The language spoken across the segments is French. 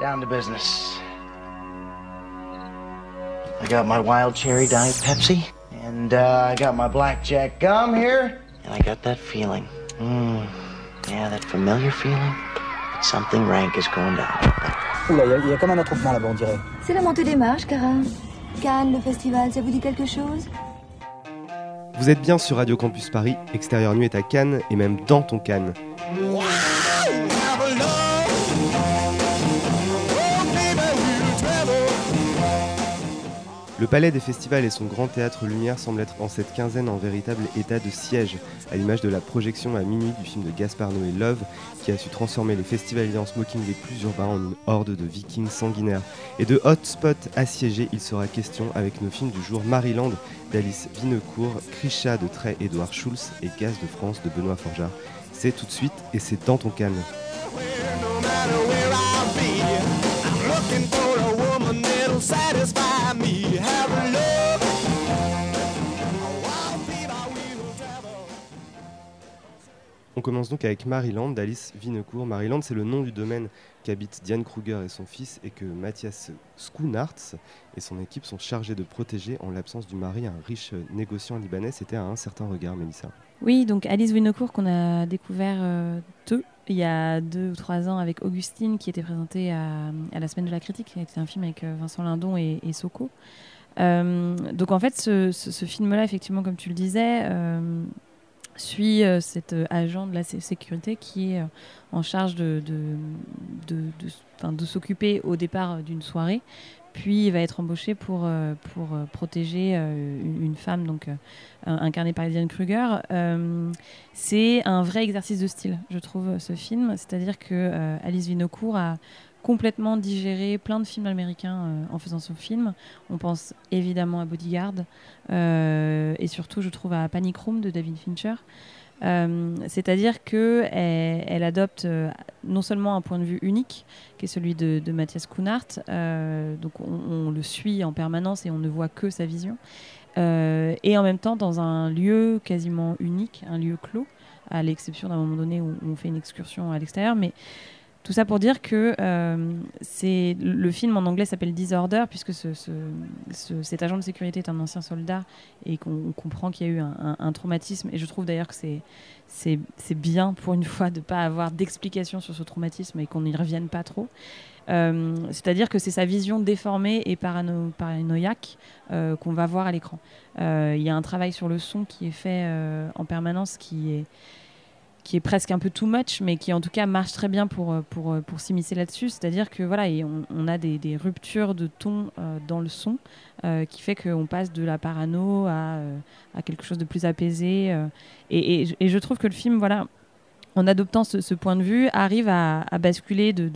Down to business. I got my wild cherry diet Pepsi, and uh, I got my blackjack gum here, and I got that feeling. Mmm. Yeah, that familiar feeling. That something rank is going down. Oula, il y, y a comme un attroupement là-bas, on dirait. C'est la montée des marches, Cara. Cannes, le festival, ça vous dit quelque chose? Vous êtes bien sur Radio Campus Paris, Extérieur Nuit est à Cannes et même dans ton Cannes. Le Palais des Festivals et son grand théâtre Lumière semblent être en cette quinzaine en véritable état de siège, à l'image de la projection à minuit du film de Gaspard Noé Love, qui a su transformer les festivaliers en smoking les plus urbains en une horde de vikings sanguinaires. Et de hotspots assiégés, il sera question avec nos films du jour Maryland d'Alice Vinecourt, Krisha de Trey Édouard Schulz et Gaz de France de Benoît Forjard. C'est tout de suite et c'est dans ton canne. On commence donc avec Maryland d'Alice Vinecourt. Maryland, c'est le nom du domaine qu'habitent Diane Kruger et son fils et que Mathias Schoonarts et son équipe sont chargés de protéger en l'absence du mari, un riche négociant libanais. C'était à un certain regard, Mélissa. Oui, donc Alice Winocourt qu'on a découvert euh, deux, il y a deux ou trois ans avec Augustine qui était présentée à, à la Semaine de la Critique. C'était un film avec euh, Vincent Lindon et, et Soko. Euh, donc en fait, ce, ce- ce film-là, effectivement, comme tu le disais, euh, suit euh, cet euh, agent de la sé- sécurité qui est euh, en charge de, de, de, de- s'occuper au départ d'une soirée, puis il va être embauché pour, pour protéger une, femme donc, incarnée par Diane Kruger. C'est un vrai exercice de style, je trouve, ce film. C'est-à-dire que Alice Vinocourt a complètement digéré plein de films américains euh, en faisant son film. On pense évidemment à Bodyguard euh, et surtout, je trouve, à Panic Room de David Fincher. Euh, C'est-à-dire que elle, adopte non seulement un point de vue unique, qui est celui de, Mathias donc on, le suit en permanence et on ne voit que sa vision, et en même temps dans un lieu quasiment unique, un lieu clos, à l'exception d'un moment donné où on fait une excursion à l'extérieur, mais tout ça pour dire que euh, le film en anglais s'appelle Disorder puisque ce, ce- ce- cet agent de sécurité est un ancien soldat et qu'on on comprend qu'il y a eu un, traumatisme et je trouve d'ailleurs que c'est bien pour une fois de ne pas avoir d'explication sur ce traumatisme et qu'on n'y revienne pas trop. Euh, C'est-à-dire que c'est sa vision déformée et parano- paranoïaque euh, qu'on va voir à l'écran. Il y a un travail sur le son qui est fait en permanence qui est qui est presque un peu too much, mais qui en tout cas marche très bien pour, euh, pour, euh, pour s'immiscer là-dessus. C'est-à-dire que voilà, et on, a des, ruptures de ton euh, dans le son qui fait qu'on passe de la parano à, à quelque chose de plus apaisé. et, je trouve que le film, voilà, en adoptant ce, point de vue, arrive à, basculer de-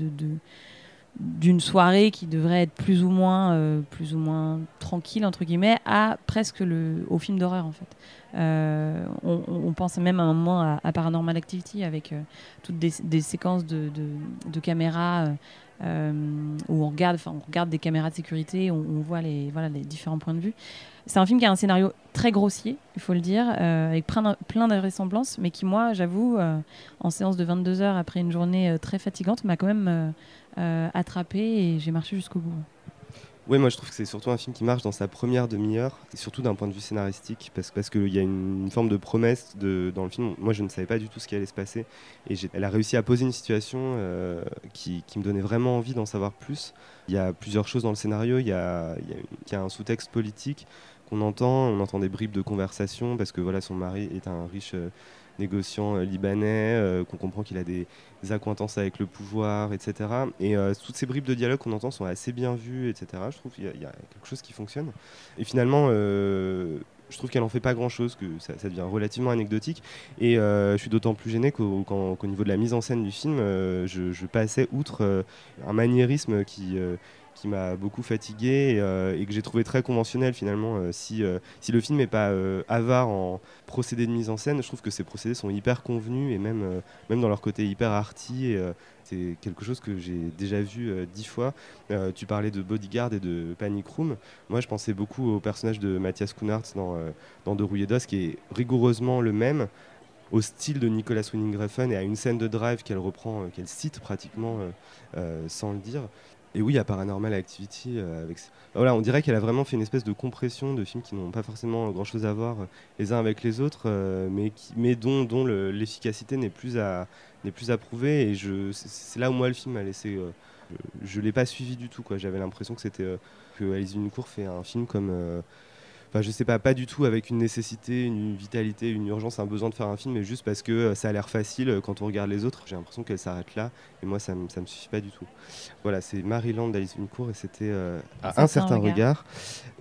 d'une soirée qui devrait être plus ou moins euh, plus ou moins tranquille entre guillemets à presque le au film d'horreur en fait euh, on, on pense même à un moment à, Paranormal Activity avec euh, toutes des, séquences de, de, de caméras où on regarde, on regarde des caméras de sécurité, on, on voit les, voilà, les différents points de vue. C'est un film qui a un scénario très grossier, il faut le dire, euh, avec plein plein de ressemblances, mais qui, moi, j'avoue, euh, en séance de 22 heures après une journée euh, très fatigante, m'a quand même attrapé et j'ai marché jusqu'au bout. Oui, moi je trouve que c'est surtout un film qui marche dans sa première demi-heure, surtout d'un point de vue scénaristique, parce, parce qu'il y a une, forme de promesse de, dans le film. Moi je ne savais pas du tout ce qui allait se passer, et elle a réussi à poser une situation qui, qui me donnait vraiment envie d'en savoir plus. Il y a plusieurs choses dans le scénario, il y a, il y a un sous-texte politique entend, on entend des bribes de conversation, parce que voilà, son mari est un riche euh, négociant euh, libanais, euh, qu'on comprend qu'il a des, des accointances avec le pouvoir, etc. Et toutes ces bribes de dialogue qu'on entend sont assez bien vues, etc. Je trouve qu'il y, a- quelque chose qui fonctionne. Et finalement, je trouve qu'elle en fait pas grand-chose, que ça, devient relativement anecdotique. Et je suis d'autant plus gêné qu'au niveau de la mise en scène du film, je, passais outre un maniérisme qui... qui m'a beaucoup fatigué et, euh, et que j'ai trouvé très conventionnel finalement. Euh, si, euh, si le film n'est pas avare en procédés de mise en scène, je trouve que ces procédés sont hyper convenus et même, même dans leur côté hyper arty. C'est quelque chose que j'ai déjà vu dix fois. Tu parlais de Bodyguard et de Panic Room. Moi, je pensais beaucoup au personnage de Mathias Kunartz dans, euh, dans De Rouillé d'Os, qui est rigoureusement le même. au style de Nicolas Winding Refn et à une scène de drive qu'elle reprend, qu'elle cite pratiquement sans le dire. Et oui, a Paranormal Activity. euh, avec... voilà, on dirait qu'elle a vraiment fait une espèce de compression de films qui n'ont pas forcément grand-chose à voir euh, les uns avec les autres, euh, mais, dont, dont le- l'efficacité n'est plus à à prouver. Et c'est- là où moi le film a laissé. je ne l'ai pas suivi du tout. J'avais l'impression que c'était que Alice fait un film comme. Enfin, je sais pas, pas du tout avec une nécessité, une vitalité, une urgence, un besoin de faire un film, mais juste parce que euh, ça a l'air facile euh, quand on regarde les autres. J'ai l'impression qu'elle s'arrête là, et moi, ça ça me suffit pas du tout. Voilà, c'est Maryland d'Alice Duncourt, et c'était euh, à un certain regard.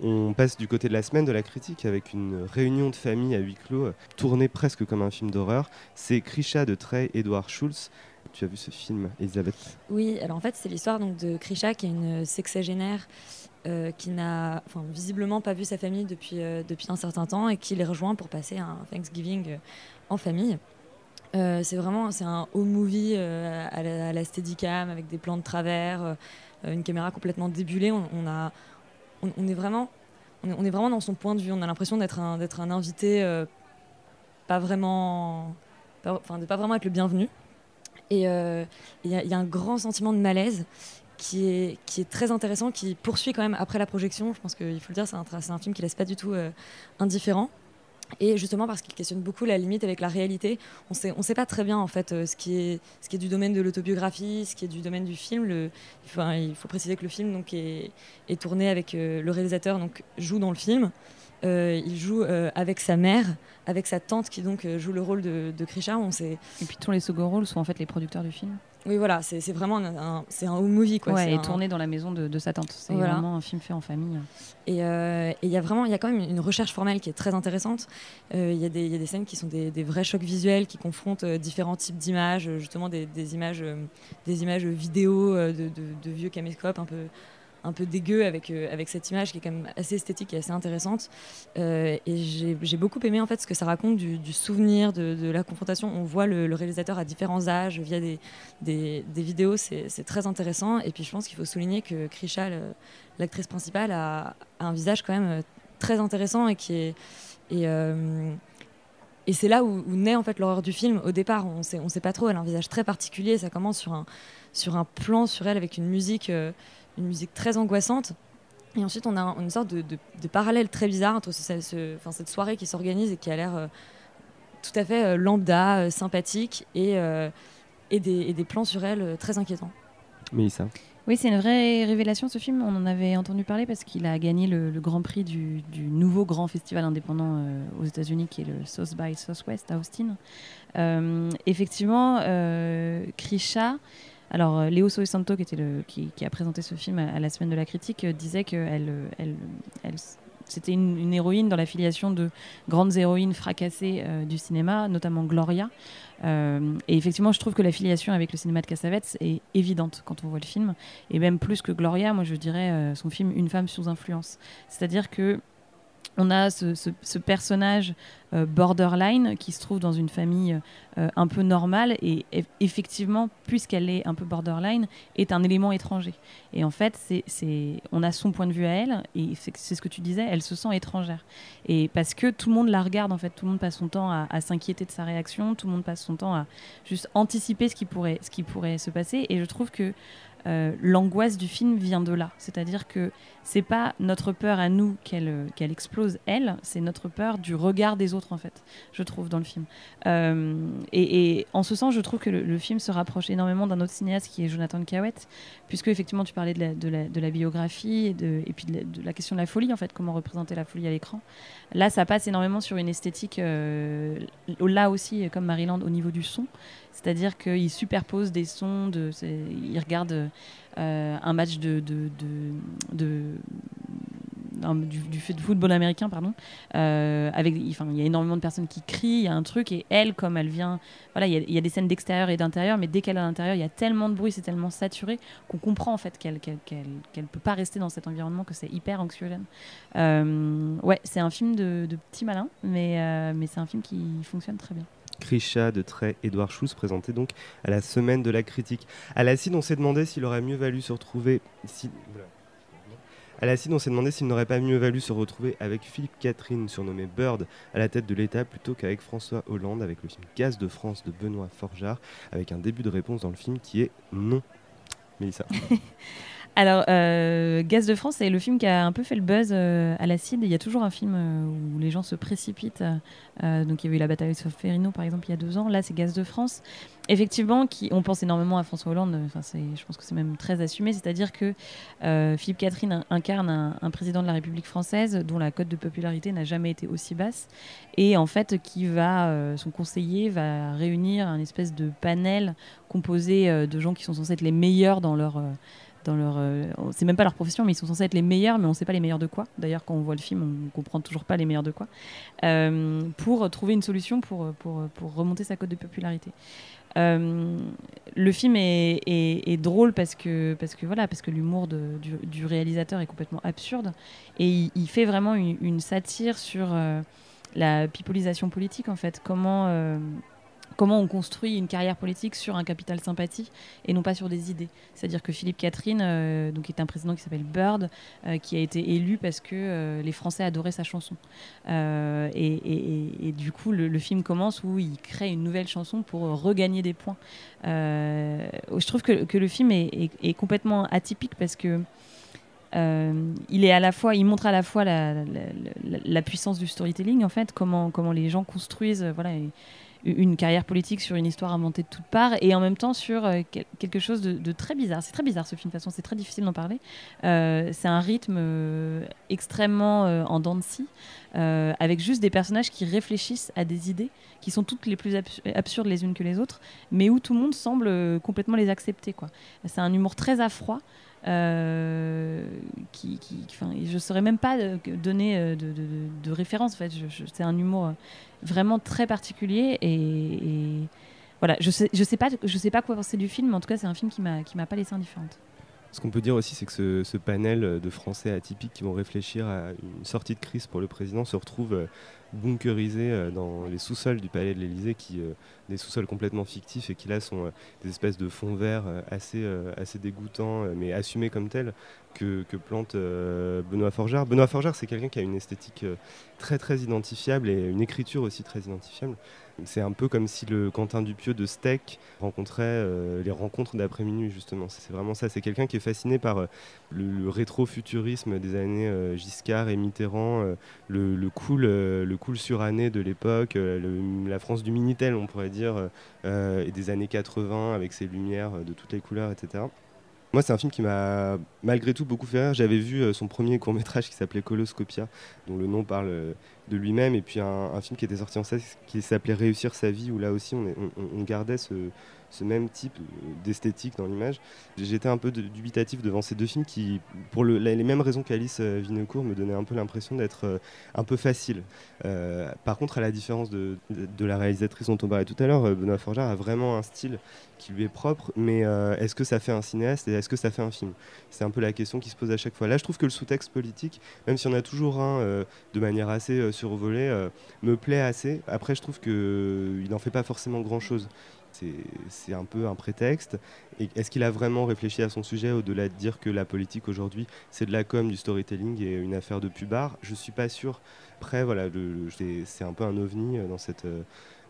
On passe du côté de la semaine de la critique avec une réunion de famille à huis clos, tournée presque comme un film d'horreur. C'est Krisha de Trey Edward Schultz. Tu as vu ce film, Elisabeth? Oui, alors en fait, c'est l'histoire donc de Krisha, qui est une sexagénaire euh, qui n'a visiblement pas vu sa famille depuis, euh, depuis un certain temps et qui les rejoint pour passer un Thanksgiving euh, en famille. Euh, c'est vraiment c'est un home movie à, la, à la Steadicam avec des plans de travers, une caméra complètement débulée. On, a, on, est vraiment, on est, vraiment dans son point de vue. On a l'impression d'être un, d'être un invité pas vraiment, enfin de pas vraiment être le bienvenu. Et euh, il y, a- un grand sentiment de malaise qui est, qui est très intéressant, qui poursuit quand même après la projection. Je pense qu'il faut le dire, c'est un, un film qui laisse pas du tout euh, indifférent. Et justement parce qu'il questionne beaucoup la limite avec la réalité, on sait, on sait pas très bien en fait euh, ce qui est, ce qui est du domaine de l'autobiographie, ce qui est du domaine du film. Le, il, faut, hein, il faut préciser que le film donc est, tourné avec le réalisateur donc joue dans le film. Euh, il joue euh, avec sa mère, avec sa tante qui donc euh, joue le rôle de, de Krisha. On sait, Et puis tous les second rôles sont en fait les producteurs du film. oui voilà, c'est vraiment un, un- c'est un home movie quoi. ouais, et un- tourné dans la maison de, de sa tante. C'est Voilà. vraiment un film fait en famille. Et euh, il y a vraiment, il y a quand même une recherche formelle qui est très intéressante. Euh, Il y, a des- il y a des scènes qui sont des, des vrais chocs visuels qui confrontent euh, différents types d'images, euh, justement des, des images, euh, des images vidéo euh, de, de- de vieux caméscopes un peu un peu dégueu avec, euh, avec cette image qui est quand même assez esthétique et assez intéressante. Euh, et j'ai j'ai beaucoup aimé en fait ce que ça raconte du, souvenir, de, la confrontation. On voit le, réalisateur à différents âges via des, des, vidéos, c'est très intéressant. Et puis je pense qu'il faut souligner que Krisha, l'actrice principale, a, un visage quand même euh, très intéressant et qui est. Et, et c'est là où, naît en fait l'horreur du film. Au départ, on sait, on sait pas trop. Elle a un visage très particulier. Ça commence sur un, sur un plan sur elle avec une musique, une musique très angoissante. Et ensuite, on a un- une sorte de, de- de parallèle très bizarre entre ce- ce- enfin, cette soirée qui s'organise et qui a l'air euh, tout à fait euh, lambda, euh, sympathique, et, euh, et, des, et des plans sur elle euh, très inquiétants. Mélissa. Oui, c'est une vraie révélation ce film. On en avait entendu parler parce qu'il a gagné le, le grand prix du, du nouveau grand festival indépendant euh, aux États-Unis qui est le South by Southwest à Austin. Euh, effectivement, euh, Krisha. Alors, euh, Léo Soesanto, qui, qui, a présenté ce film à, la semaine de la critique, euh, disait qu'elle elle, elle, c'était une, héroïne dans la filiation de grandes héroïnes fracassées euh, du cinéma, notamment Gloria. Euh, et effectivement, je trouve que la filiation avec le cinéma de Cassavetes est évidente quand on voit le film. Et même plus que Gloria, moi je dirais euh, son film Une femme sous influence. C'est-à-dire que on a ce, personnage euh, borderline qui se trouve dans une famille euh, un peu normale et eff- effectivement, puisqu'elle est un peu borderline, est un élément étranger. Et en fait, on a son point de vue à elle et c'est, ce que tu disais, elle se sent étrangère. Et parce que tout le monde la regarde, en fait, tout le monde passe son temps à, s'inquiéter de sa réaction, tout le monde passe son temps à juste anticiper ce qui pourrait se passer. Et je trouve que euh, l'angoisse du film vient de là. C'est-à-dire que c'est pas notre peur à nous qu'elle euh, qu'elle explose, elle, c'est notre peur du regard des autres, en fait, je trouve, dans le film. Euh, et, en ce sens, je trouve que le, film se rapproche énormément d'un autre cinéaste qui est Jonathan Cahouette, puisque effectivement, tu parlais de la, biographie et, de, puis de la, question de la folie, en fait, comment représenter la folie à l'écran. Là, ça passe énormément sur une esthétique, là aussi, comme Maryland, au niveau du son. C'est-à-dire qu'il superpose des sons, de, c'est- il regarde euh, un match de, du, du football américain, pardon. euh, avec, enfin, il y a énormément de personnes qui crient, il y a un truc, et elle, comme elle vient, voilà, il y a, des scènes d'extérieur et d'intérieur, mais dès qu'elle est à l'intérieur, il y a tellement de bruit, c'est tellement saturé qu'on comprend en fait qu'elle qu'elle, qu'elle, qu'elle peut pas rester dans cet environnement, que c'est hyper anxiogène. Euh, ouais, c'est un film de, de petit malin, mais c'est un film qui fonctionne très bien. Krisha de Trey Edouard Schultz présenté donc à la semaine de la critique. À la CID, on s'est demandé s'il aurait mieux valu se retrouver. l'acide, on s'est demandé s'il n'aurait pas mieux valu se retrouver avec Philippe Catherine, surnommé Bird, à la tête de l'État, plutôt qu'avec François Hollande, avec le film Gaz de France de Benoît Forjard, avec un début de réponse dans le film qui est non. Mélissa. Alors, euh, Gaz de France, c'est le film qui a un peu fait le buzz euh, à l'acide. Il y a toujours un film euh, où les gens se précipitent. Donc, il y avait eu la bataille de Ferrino, par exemple, il y a deux ans. Là, c'est Gaz de France. Effectivement, qui, on pense énormément à François Hollande. Je pense que c'est même très assumé. C'est-à-dire que Philippe Catherine in- incarne un, un président de la République française dont la cote de popularité n'a jamais été aussi basse. Et en fait, qui va, son conseiller va réunir un espèce de panel composé de gens qui sont censés être les meilleurs dans leur. Dans leur, euh, c'est même pas leur profession, mais ils sont censés être les meilleurs, mais on sait pas les meilleurs de quoi. D'ailleurs, quand on voit le film, on comprend toujours pas les meilleurs de quoi. Euh, pour trouver une solution pour, pour, pour remonter sa cote de popularité. Euh, le film est, drôle parce que, parce que, voilà, parce que l'humour du, réalisateur est complètement absurde et il, fait vraiment une, satire sur la pipolisation politique en fait. Comment, comment on construit une carrière politique sur un capital sympathie et non pas sur des idées. C'est-à-dire que Philippe Catherine, euh, donc est un président qui s'appelle Bird, euh, qui a été élu parce que euh, les Français adoraient sa chanson. Et, du coup, le, film commence où il crée une nouvelle chanson pour regagner des points. Je trouve que, le film est, complètement atypique parce que il est à la fois, il montre à la fois la, puissance du storytelling en fait, comment comment les gens construisent, voilà. Une carrière politique sur une histoire inventée de toutes parts et en même temps sur euh, quel- quelque chose de, très bizarre. C'est très bizarre ce film, de toute façon, c'est très difficile d'en parler. Euh, c'est un rythme euh, extrêmement en dents de avec juste des personnages qui réfléchissent à des idées qui sont toutes les plus abs- absurdes les unes que les autres, mais où tout le monde semble complètement les accepter. C'est un humour très à. Euh, qui, enfin, je ne saurais même pas euh, donner euh, de, référence. En fait. C'est un humour vraiment très particulier et, voilà. Je sais, je sais pas, sais pas quoi penser du film, mais en tout cas, c'est un film qui m'a, qui m'a pas laissé indifférente. Ce qu'on peut dire aussi, c'est que ce, panel de Français atypiques qui vont réfléchir à une sortie de crise pour le président se retrouve euh, bunkerisé euh, dans les sous-sols du palais de l'Élysée, qui euh, des sous-sols complètement fictifs et qui là sont euh, des espèces de fonds verts euh, assez, euh, dégoûtants, euh, mais assumés comme tels, que, plante euh, Benoît Forjard. Benoît Forjard, c'est quelqu'un qui a une esthétique euh, très très identifiable et une écriture aussi très identifiable. C'est un peu comme si le Quentin Dupieux de Steak rencontrait euh, les rencontres d'après minuit justement. C'est vraiment ça. C'est quelqu'un qui est fasciné par euh, le, rétro-futurisme des années euh, Giscard et Mitterrand, le, cool, le cool suranné de l'époque, la France du Minitel, on pourrait dire, et des années 80 avec ses lumières de toutes les couleurs, etc. Moi, c'est un film qui m'a malgré tout beaucoup fait rire. J'avais vu son premier court métrage qui s'appelait Coloscopia, dont le nom parle de lui-même, et puis un, film qui était sorti en salle qui s'appelait Réussir sa vie, où là aussi on, gardait ce, même type d'esthétique dans l'image. J'étais un peu dubitatif devant ces deux films qui, pour les mêmes raisons qu'Alice euh, Vinocourt, me donnaient un peu l'impression d'être euh, un peu facile. Euh, par contre, à la différence de, la réalisatrice dont on parlait tout à l'heure, Benoît Forjard a vraiment un style qui lui est propre, mais est-ce que ça fait un cinéaste et est-ce que ça fait un film? C'est un peu la question qui se pose à chaque fois. Là, je trouve que le sous-texte politique, même si on a toujours un de manière assez euh, survolée, euh, me plaît assez. Après, je trouve qu'il n'en fait pas forcément grand-chose. C'est un peu un prétexte. Est-ce qu'il a vraiment réfléchi à son sujet au-delà de dire que la politique aujourd'hui, c'est de la com, du storytelling et une affaire de pubard Je suis pas sûr. Après, voilà, c'est un peu un ovni euh, dans cette, euh,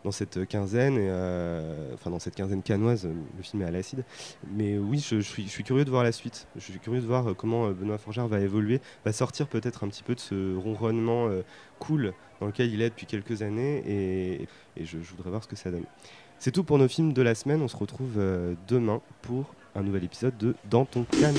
dans cette quinzaine, et, euh, enfin dans cette quinzaine canoise. Le film est à l'acide. Mais oui, je, suis, curieux de voir la suite. Je suis curieux de voir euh, comment euh, Benoît Forjard va évoluer, va sortir peut-être un petit peu de ce ronronnement cool dans lequel il est depuis quelques années, et, je, voudrais voir ce que ça donne. C'est tout pour nos films de la semaine. On se retrouve demain pour un nouvel épisode de Dans ton canne.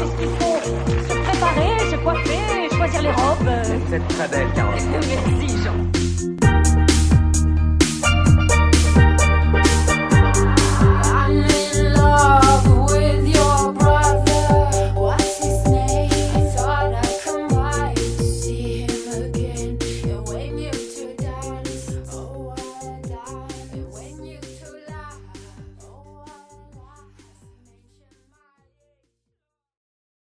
Les films, puisqu'il faut se préparer, se coiffer, choisir les robes? C'est très belle, Carole. Merci, Jean.